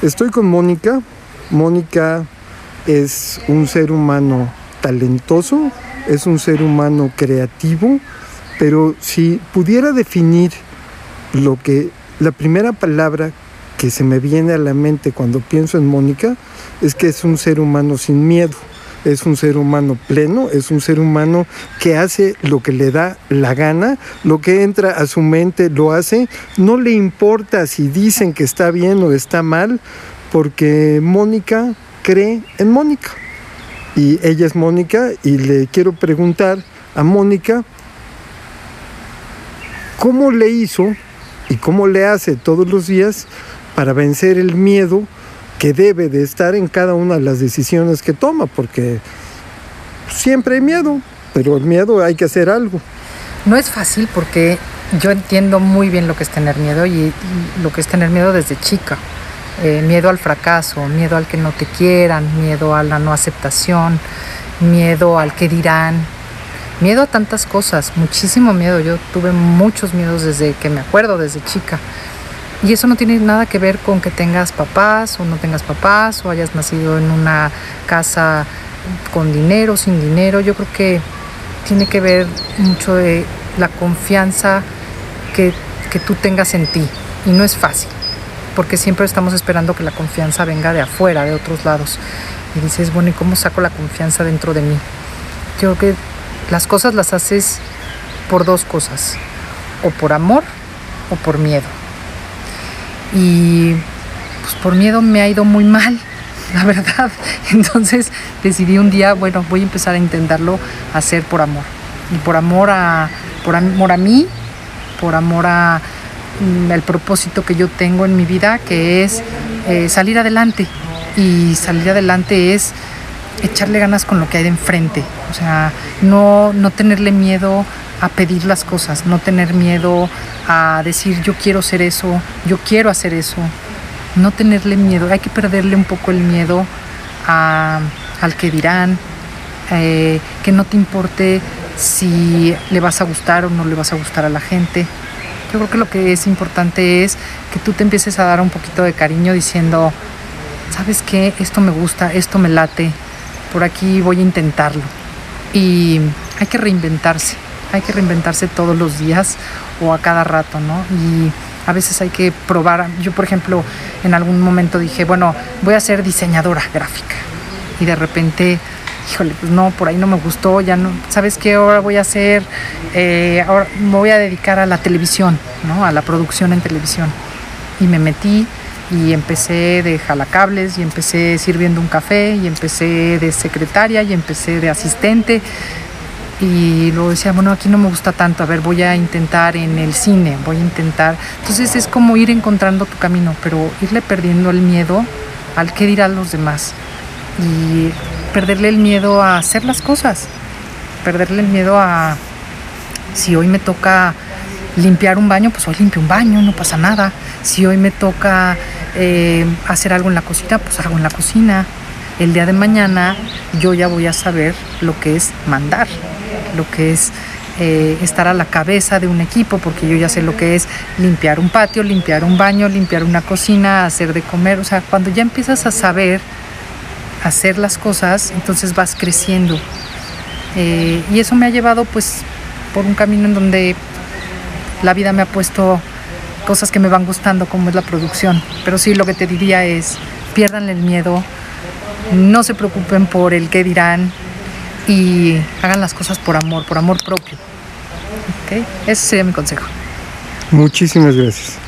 Estoy con Mónica. Mónica es un ser humano talentoso, es un ser humano creativo, pero si pudiera definir lo que la primera palabra que se me viene a la mente cuando pienso en Mónica es que es un ser humano sin miedo, es un ser humano pleno, es un ser humano que hace lo que le da la gana, lo que entra a su mente lo hace, no le importa si dicen que está bien o está mal, porque Mónica cree en Mónica. Y ella es Mónica y le quiero preguntar a Mónica cómo le hizo y cómo le hace todos los días para vencer el miedo que debe de estar en cada una de las decisiones que toma, porque siempre hay miedo, pero el miedo hay que hacer algo. No es fácil porque yo entiendo muy bien lo que es tener miedo y lo que es tener miedo desde chica. Eh, miedo al fracaso, miedo al que no te quieran, miedo a la no aceptación, miedo al que dirán, miedo a tantas cosas, muchísimo miedo. Yo tuve muchos miedos desde que me acuerdo, desde chica. Y eso no tiene nada que ver con que tengas papás o no tengas papás o hayas nacido en una casa con dinero, sin dinero. Yo creo que tiene que ver mucho de la confianza que, que tú tengas en ti. Y no es fácil, porque siempre estamos esperando que la confianza venga de afuera, de otros lados. Y dices, bueno, ¿y cómo saco la confianza dentro de mí? Yo creo que las cosas las haces por dos cosas, o por amor o por miedo y pues por miedo me ha ido muy mal, la verdad. Entonces decidí un día, bueno, voy a empezar a intentarlo hacer por amor. Y por amor a, por amor a mí, por amor a mm, el propósito que yo tengo en mi vida, que es eh, salir adelante. Y salir adelante es echarle ganas con lo que hay de enfrente. O sea, no, no tenerle miedo a pedir las cosas, no tener miedo a decir yo quiero ser eso, yo quiero hacer eso, no tenerle miedo, hay que perderle un poco el miedo al que dirán, eh, que no te importe si le vas a gustar o no le vas a gustar a la gente. Yo creo que lo que es importante es que tú te empieces a dar un poquito de cariño diciendo, ¿sabes qué? Esto me gusta, esto me late, por aquí voy a intentarlo. Y hay que reinventarse hay que reinventarse todos los días o a cada rato, ¿no? Y a veces hay que probar. Yo, por ejemplo, en algún momento dije, bueno, voy a ser diseñadora gráfica. Y de repente, híjole, pues no, por ahí no me gustó, ya no, ¿sabes qué? Ahora voy a hacer, eh, ahora me voy a dedicar a la televisión, ¿no? A la producción en televisión. Y me metí y empecé de jalacables y empecé sirviendo un café y empecé de secretaria y empecé de asistente y luego decía, bueno, aquí no me gusta tanto, a ver, voy a intentar en el cine, voy a intentar. Entonces es como ir encontrando tu camino, pero irle perdiendo el miedo al qué dirán los demás y perderle el miedo a hacer las cosas, perderle el miedo a si hoy me toca limpiar un baño, pues hoy limpio un baño, no pasa nada. Si hoy me toca eh, hacer algo en la cocina, pues hago en la cocina. El día de mañana yo ya voy a saber lo que es mandar lo que es eh, estar a la cabeza de un equipo, porque yo ya sé lo que es limpiar un patio, limpiar un baño, limpiar una cocina, hacer de comer. O sea, cuando ya empiezas a saber hacer las cosas, entonces vas creciendo. Eh, y eso me ha llevado pues por un camino en donde la vida me ha puesto cosas que me van gustando, como es la producción. Pero sí, lo que te diría es, pierdan el miedo, no se preocupen por el qué dirán, y hagan las cosas por amor, por amor propio. ¿Okay? Ese sería mi consejo. Muchísimas gracias.